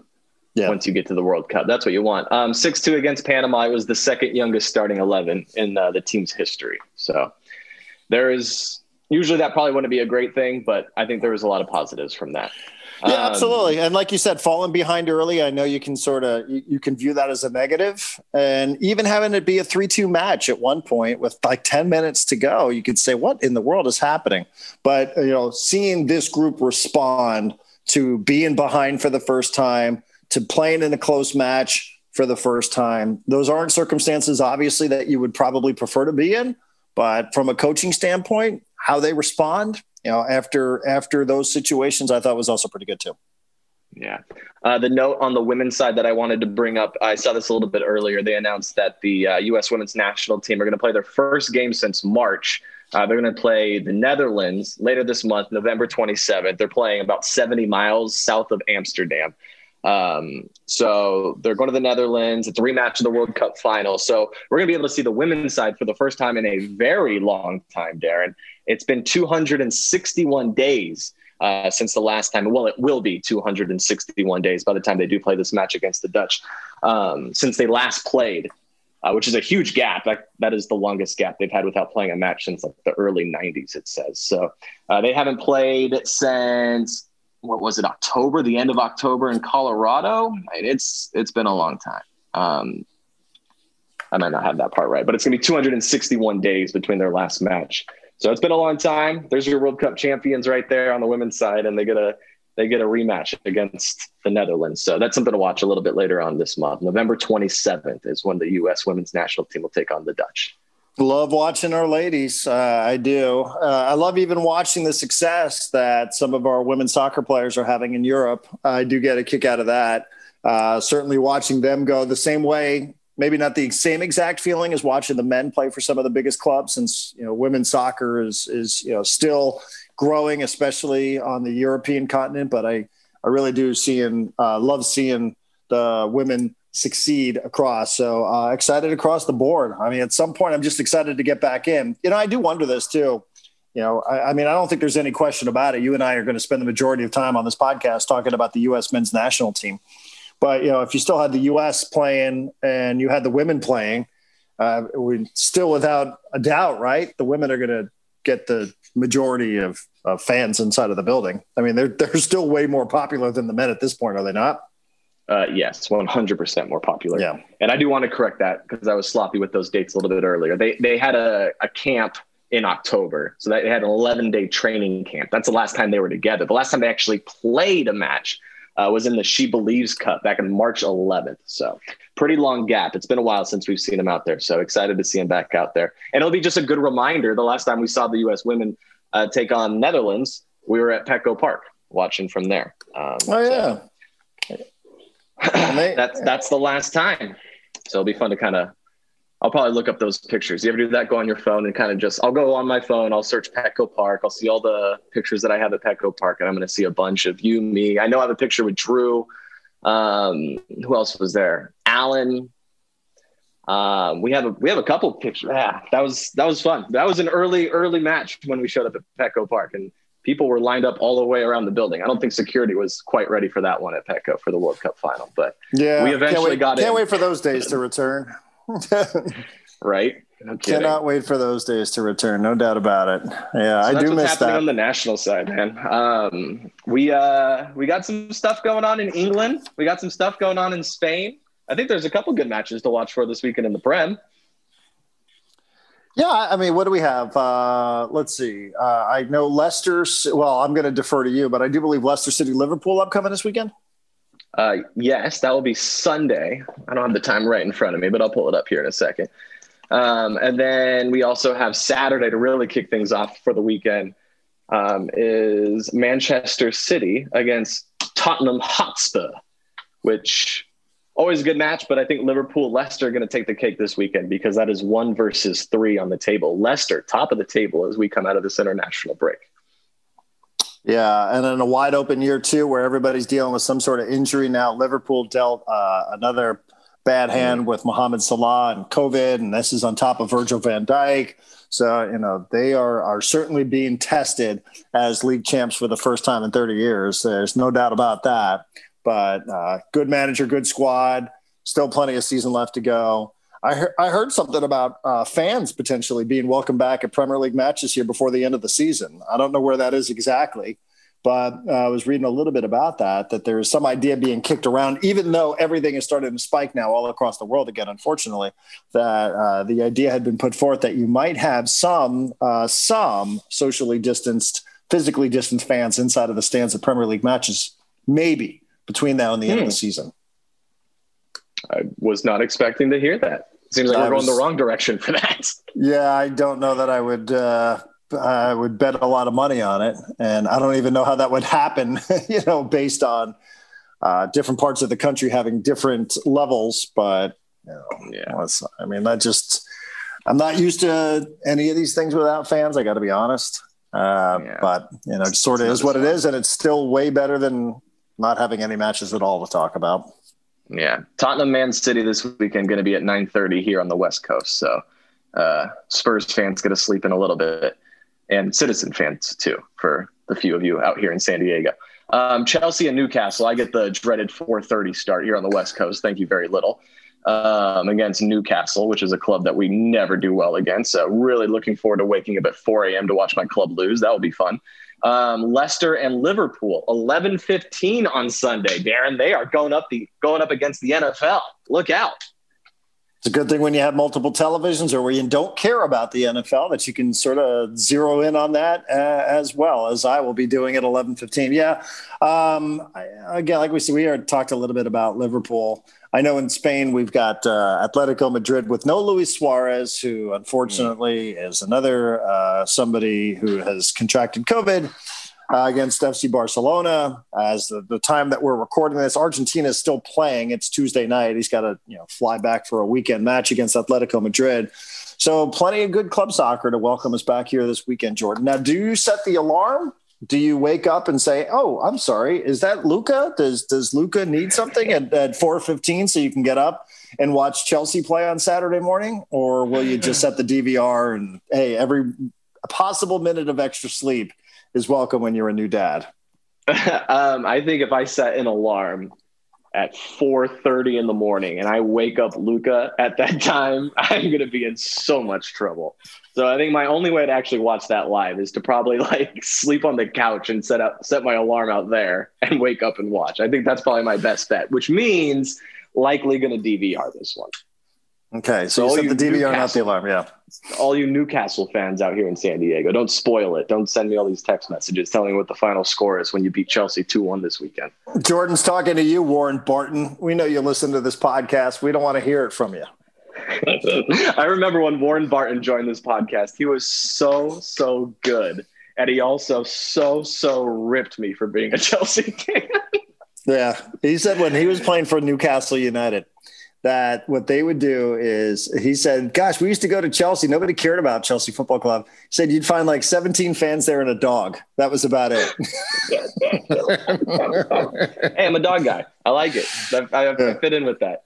A: yeah. once you get to the World Cup. That's what you want. Um, six two against Panama. It was the second youngest starting eleven in uh, the team's history. So there is usually that probably wouldn't be a great thing, but I think there was a lot of positives from that.
B: Yeah, um, absolutely. And like you said, falling behind early, I know you can sort of you, you, can view that as a negative. And even having it be a three-two match at one point with like ten minutes to go, you could say, "What in the world is happening?" But you know, seeing this group respond to being behind for the first time, to playing in a close match for the first time, those aren't circumstances, obviously, that you would probably prefer to be in. But from a coaching standpoint, how they respond, you know, after after those situations, I thought was also pretty good too.
A: Yeah. Uh, the note on the women's side that I wanted to bring up, I saw this a little bit earlier. They announced that the uh, U.S. women's national team are going to play their first game since March. Uh, they're going to play the Netherlands later this month, November 27th. They're playing about 70 miles south of Amsterdam. Um, so they're going to the Netherlands. It's a rematch of the World Cup final. So we're going to be able to see the women's side for the first time in a very long time, Darren. It's been 261 days uh, since the last time. Well, it will be 261 days by the time they do play this match against the Dutch um, since they last played, uh, which is a huge gap. That, that is the longest gap they've had without playing a match since like the early 90s, it says. So uh, they haven't played since what was it October, the end of October in Colorado. It's it's been a long time. Um, I might not have that part right, but it's gonna be 261 days between their last match. So it's been a long time. There's your World Cup champions right there on the women's side, and they get a they get a rematch against the Netherlands. So that's something to watch a little bit later on this month. November 27th is when the U.S. women's national team will take on the Dutch.
B: Love watching our ladies. Uh, I do. Uh, I love even watching the success that some of our women's soccer players are having in Europe. I do get a kick out of that. Uh, certainly watching them go the same way, maybe not the same exact feeling as watching the men play for some of the biggest clubs, since you know women's soccer is is you know still growing, especially on the European continent. But I I really do seeing uh, love seeing the women succeed across. So uh, excited across the board. I mean, at some point, I'm just excited to get back in. You know, I do wonder this too. You know, I, I mean, I don't think there's any question about it. You and I are going to spend the majority of time on this podcast talking about the U.S. men's national team. But you know, if you still had the U.S. playing and you had the women playing, uh, we still without a doubt, right? The women are going to get the majority of, of fans inside of the building. I mean, they're they're still way more popular than the men at this point, are they not?
A: Uh, yes, 100% more popular.
B: Yeah.
A: And I do want to correct that because I was sloppy with those dates a little bit earlier. They, they had a, a camp in October. So they had an 11 day training camp. That's the last time they were together. The last time they actually played a match uh, was in the She Believes Cup back in March 11th. So pretty long gap. It's been a while since we've seen them out there. So excited to see them back out there. And it'll be just a good reminder. The last time we saw the U.S. women uh, take on Netherlands, we were at Petco Park watching from there.
B: Um, oh, yeah. So
A: that's that's the last time. So it'll be fun to kind of. I'll probably look up those pictures. You ever do that? Go on your phone and kind of just. I'll go on my phone. I'll search Petco Park. I'll see all the pictures that I have at Petco Park, and I'm going to see a bunch of you, me. I know I have a picture with Drew. Um, who else was there? Alan. Um, we have a we have a couple pictures. Yeah, that was that was fun. That was an early early match when we showed up at Petco Park, and people were lined up all the way around the building. I don't think security was quite ready for that one at Petco for the World Cup final, but
B: yeah, we eventually can't wait, got Can't in. wait for those days to return.
A: right.
B: No Cannot wait for those days to return. No doubt about it. Yeah,
A: so
B: I do miss that.
A: On the national side, man, um, we uh, we got some stuff going on in England. We got some stuff going on in Spain. I think there's a couple good matches to watch for this weekend in the Prem.
B: Yeah, I mean, what do we have? Uh, let's see. Uh, I know Leicester. Well, I'm going to defer to you, but I do believe Leicester City Liverpool upcoming this weekend.
A: Uh, yes, that will be Sunday. I don't have the time right in front of me, but I'll pull it up here in a second. Um, and then we also have Saturday to really kick things off for the weekend. Um, is Manchester City against Tottenham Hotspur, which always a good match, but I think Liverpool Leicester are going to take the cake this weekend because that is one versus three on the table. Leicester, top of the table as we come out of this international break.
B: Yeah, and in a wide open year too, where everybody's dealing with some sort of injury now. Liverpool dealt uh, another bad hand with Mohamed Salah and COVID, and this is on top of Virgil Van Dijk. So you know they are are certainly being tested as league champs for the first time in 30 years. There's no doubt about that but uh, good manager, good squad, still plenty of season left to go. I heard, I heard something about uh, fans potentially being welcome back at Premier League matches here before the end of the season. I don't know where that is exactly, but uh, I was reading a little bit about that. That there is some idea being kicked around, even though everything is starting to spike now all across the world again. Unfortunately, that uh, the idea had been put forth that you might have some uh, some socially distanced, physically distanced fans inside of the stands at Premier League matches, maybe between now and the hmm. end of the hmm. season.
A: I was not expecting to hear that. Seems like we're was, going the wrong direction for that.
B: Yeah, I don't know that I would. Uh, I would bet a lot of money on it, and I don't even know how that would happen. you know, based on uh, different parts of the country having different levels. But you know, yeah, I mean, that just I'm not used to any of these things without fans. I got to be honest. Uh, yeah. But you know, it sort of is what it is, and it's still way better than not having any matches at all to talk about.
A: Yeah, Tottenham Man City this weekend going to be at 9:30 here on the West Coast. So uh, Spurs fans get to sleep in a little bit, and Citizen fans too, for the few of you out here in San Diego. Um, Chelsea and Newcastle. I get the dreaded 4:30 start here on the West Coast. Thank you very little. Um, against Newcastle, which is a club that we never do well against. So really looking forward to waking up at 4 a.m. to watch my club lose. That will be fun. Um, Leicester and Liverpool, eleven fifteen on Sunday. Darren, they are going up the going up against the NFL. Look out!
B: It's a good thing when you have multiple televisions or where you don't care about the NFL that you can sort of zero in on that uh, as well as I will be doing at eleven fifteen. Yeah, um, I, again, like we said, we already talked a little bit about Liverpool. I know in Spain we've got uh, Atletico Madrid with no Luis Suarez, who unfortunately mm. is another uh, somebody who has contracted COVID uh, against FC Barcelona. As the, the time that we're recording this, Argentina is still playing. It's Tuesday night. He's got to you know fly back for a weekend match against Atletico Madrid. So plenty of good club soccer to welcome us back here this weekend, Jordan. Now, do you set the alarm do you wake up and say, "Oh, I'm sorry, is that Luca? Does does Luca need something at, at 4:15 so you can get up and watch Chelsea play on Saturday morning, or will you just set the DVR and hey, every possible minute of extra sleep is welcome when you're a new dad?"
A: um, I think if I set an alarm at 4:30 in the morning and I wake up Luca at that time, I'm going to be in so much trouble. So I think my only way to actually watch that live is to probably like sleep on the couch and set up set my alarm out there and wake up and watch. I think that's probably my best bet, which means likely going to DVR this one.
B: Okay, so, so you set the DVR, not the alarm. Yeah.
A: All you Newcastle fans out here in San Diego, don't spoil it. Don't send me all these text messages telling me what the final score is when you beat Chelsea 2 1 this weekend.
B: Jordan's talking to you, Warren Barton. We know you listen to this podcast. We don't want to hear it from you.
A: I remember when Warren Barton joined this podcast, he was so, so good. And he also so, so ripped me for being a Chelsea fan.
B: yeah. He said when he was playing for Newcastle United, that what they would do is he said, Gosh, we used to go to Chelsea. Nobody cared about Chelsea Football Club. He said you'd find like 17 fans there and a dog. That was about it.
A: hey, I'm a dog guy. I like it. I, I, I fit in with that.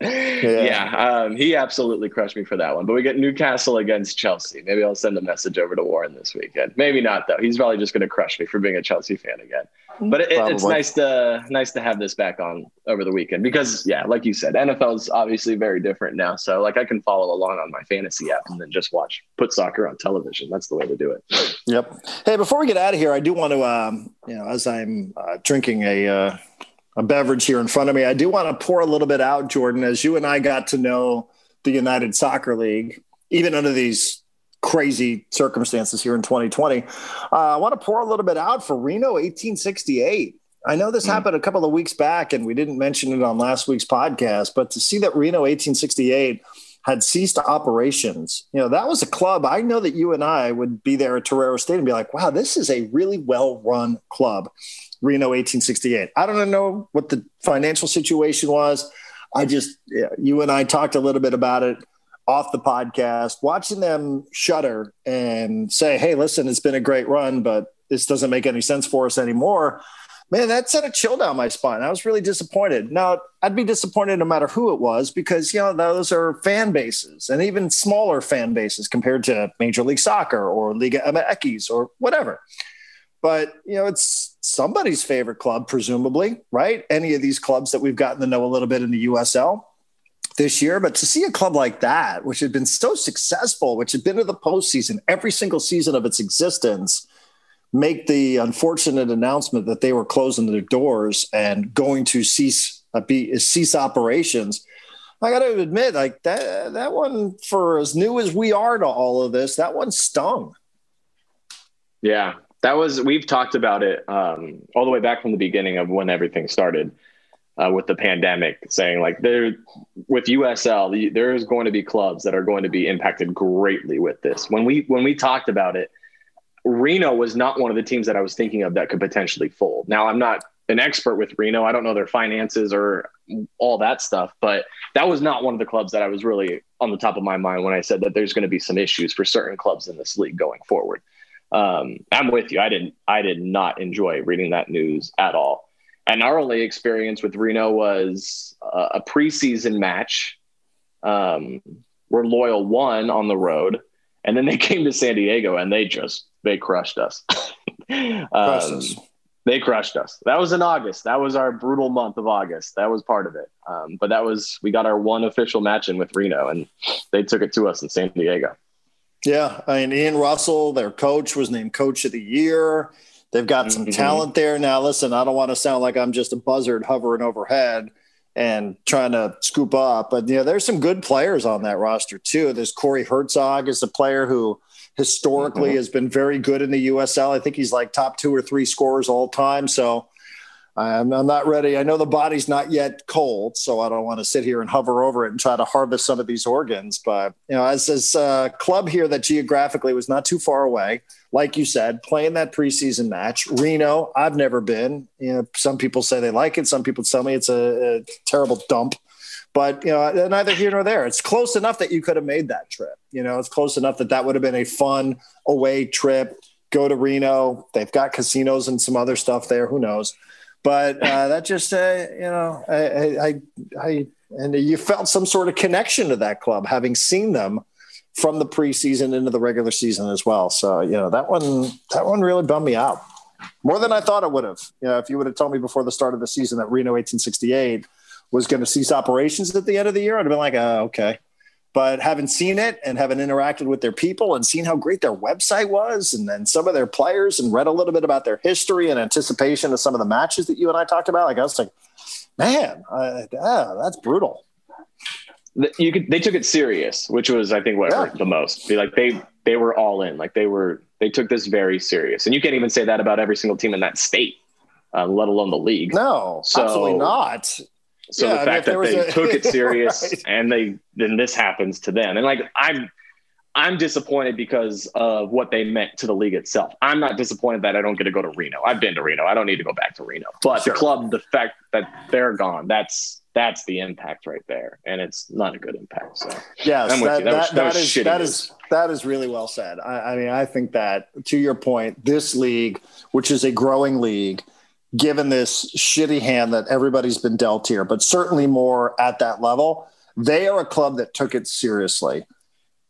A: Yeah, yeah um, he absolutely crushed me for that one. But we get Newcastle against Chelsea. Maybe I'll send a message over to Warren this weekend. Maybe not though. He's probably just going to crush me for being a Chelsea fan again. But it, it's nice to nice to have this back on over the weekend because yeah, like you said, NFL is obviously very different now. So like I can follow along on my fantasy app and then just watch put soccer on television. That's the way to do it.
B: Yep. Hey, before we get out of here, I do want to um, you know as I'm uh, drinking a uh, a beverage here in front of me. I do want to pour a little bit out, Jordan, as you and I got to know the United Soccer League, even under these crazy circumstances here in 2020. Uh, I want to pour a little bit out for Reno 1868. I know this mm. happened a couple of weeks back, and we didn't mention it on last week's podcast, but to see that Reno 1868 had ceased operations, you know, that was a club. I know that you and I would be there at Torero Stadium and be like, wow, this is a really well run club. Reno 1868. I don't know what the financial situation was. I just, you and I talked a little bit about it off the podcast, watching them shudder and say, hey, listen, it's been a great run, but this doesn't make any sense for us anymore. Man, that sent a chill down my spine. I was really disappointed. Now, I'd be disappointed no matter who it was because, you know, those are fan bases and even smaller fan bases compared to Major League Soccer or Liga MX or whatever but you know it's somebody's favorite club presumably right any of these clubs that we've gotten to know a little bit in the usl this year. But to see a club like that, which had been so successful, which had been to the postseason every single season of its existence, make the unfortunate announcement that they were closing their doors and going to cease uh, be cease operations. I got to admit, like that that one for as new as we are to all of this, that one stung.
A: Yeah, that was we've talked about it um, all the way back from the beginning of when everything started uh, with the pandemic, saying like there with USL, there's going to be clubs that are going to be impacted greatly with this. When we when we talked about it, Reno was not one of the teams that I was thinking of that could potentially fold. Now I'm not an expert with Reno. I don't know their finances or all that stuff, but that was not one of the clubs that I was really on the top of my mind when I said that there's going to be some issues for certain clubs in this league going forward. Um, I'm with you. I didn't. I did not enjoy reading that news at all. And our only experience with Reno was uh, a preseason match um, where Loyal won on the road, and then they came to San Diego and they just they crushed us. um, they crushed us. That was in August. That was our brutal month of August. That was part of it. Um, but that was we got our one official match in with Reno, and they took it to us in San Diego.
B: Yeah, I mean Ian Russell, their coach, was named Coach of the Year. They've got some mm-hmm. talent there. Now, listen, I don't want to sound like I'm just a buzzard hovering overhead and trying to scoop up, but you know, there's some good players on that roster too. There's Corey Hertzog is a player who historically mm-hmm. has been very good in the USL. I think he's like top two or three scorers all time. So I'm, I'm, not ready. I know the body's not yet cold, so I don't want to sit here and hover over it and try to harvest some of these organs. But you know, as this uh, club here that geographically was not too far away, like you said, playing that preseason match, Reno. I've never been. You know, some people say they like it. Some people tell me it's a, a terrible dump. But you know, neither here nor there. It's close enough that you could have made that trip. You know, it's close enough that that would have been a fun away trip. Go to Reno. They've got casinos and some other stuff there. Who knows? But uh, that just, uh, you know, I, I, I, and you felt some sort of connection to that club, having seen them from the preseason into the regular season as well. So, you know, that one, that one really bummed me out more than I thought it would have. You know, if you would have told me before the start of the season that Reno 1868 was going to cease operations at the end of the year, I'd have been like, oh, okay. But having seen it and having interacted with their people and seen how great their website was, and then some of their players, and read a little bit about their history and anticipation of some of the matches that you and I talked about, like I was like, man, uh, that's brutal.
A: You could, they took it serious, which was, I think, what yeah. hurt the most. Be like they they were all in, like they were they took this very serious, and you can't even say that about every single team in that state, uh, let alone the league.
B: No, so, absolutely not.
A: So yeah, the fact that they a, took it serious right. and they then this happens to them, and like I'm I'm disappointed because of what they meant to the league itself. I'm not disappointed that I don't get to go to Reno. I've been to Reno. I don't need to go back to Reno. But sure. the club, the fact that they're gone, that's that's the impact right there, and it's not a good impact. So
B: yes, that, that, that, that, that is that is that is really well said. I, I mean, I think that to your point, this league, which is a growing league given this shitty hand that everybody's been dealt here, but certainly more at that level. They are a club that took it seriously.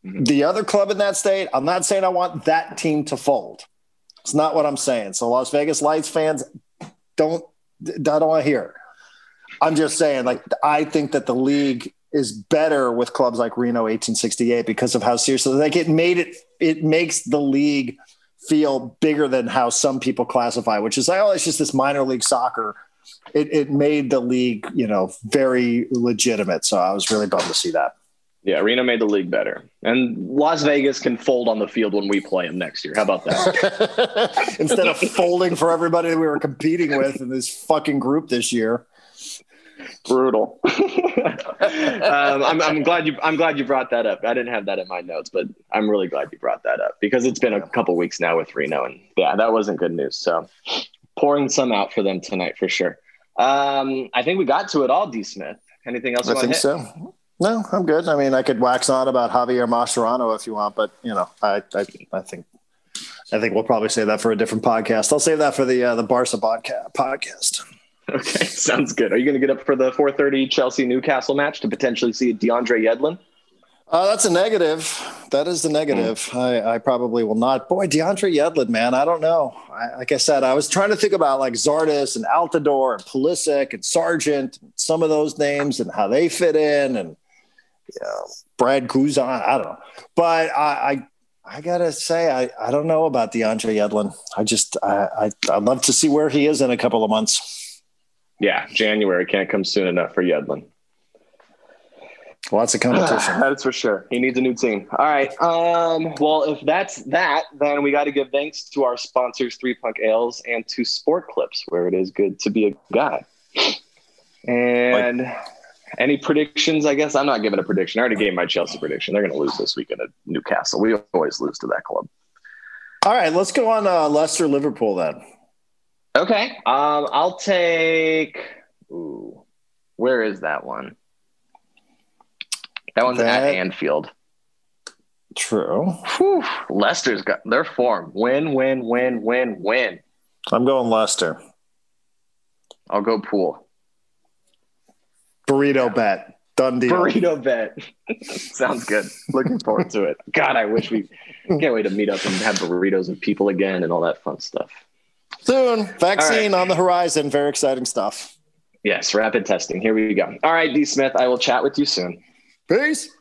B: Mm-hmm. The other club in that state, I'm not saying I want that team to fold. It's not what I'm saying. So Las Vegas Lights fans don't I don't want to hear. I'm just saying, like, I think that the league is better with clubs like Reno 1868 because of how seriously like it made it it makes the league feel bigger than how some people classify, which is like, oh, it's just this minor league soccer. It, it made the league, you know, very legitimate. So I was really bummed to see that.
A: Yeah, Reno made the league better. And Las Vegas can fold on the field when we play them next year. How about
B: that? Instead of folding for everybody that we were competing with in this fucking group this year
A: brutal. um, I'm, I'm glad you I'm glad you brought that up. I didn't have that in my notes, but I'm really glad you brought that up because it's been a couple weeks now with Reno, and yeah, that wasn't good news. So pouring some out for them tonight for sure. Um, I think we got to it all, D. Smith. Anything else?
B: I think hit? so. No, I'm good. I mean, I could wax on about Javier Mascherano if you want, but you know, I I, I think I think we'll probably say that for a different podcast. I'll save that for the uh, the Barca podcast.
A: Okay, sounds good. Are you going to get up for the 4:30 Chelsea Newcastle match to potentially see DeAndre Yedlin?
B: Uh, that's a negative. That is the negative. Mm. I, I, probably will not. Boy, DeAndre Yedlin, man, I don't know. I, like I said, I was trying to think about like Zardes and Altidore and Pulisic and Sargent, some of those names and how they fit in. And yeah, Brad Guzan. I don't know, but I, I I gotta say, I, I don't know about DeAndre Yedlin. I just I, I would love to see where he is in a couple of months.
A: Yeah, January can't come soon enough for Yedlin.
B: Lots of competition.
A: that's for sure. He needs a new team. All right. Um, well, if that's that, then we got to give thanks to our sponsors, Three Punk Ales, and to Sport Clips, where it is good to be a guy. And like, any predictions? I guess I'm not giving a prediction. I already gave my Chelsea prediction. They're going to lose this weekend at Newcastle. We always lose to that club.
B: All right, let's go on uh, Leicester Liverpool then.
A: Okay. Um, I'll take. Ooh, where is that one? That one's that, at Anfield.
B: True.
A: Whew. Leicester's got their form. Win, win, win, win, win.
B: I'm going Leicester.
A: I'll go pool.
B: Burrito bet. Done deal.
A: Burrito bet. Sounds good. Looking forward to it. God, I wish we can't wait to meet up and have burritos with people again and all that fun stuff.
B: Soon. Vaccine right. on the horizon. Very exciting stuff.
A: Yes, rapid testing. Here we go. All right, D Smith, I will chat with you soon.
B: Peace.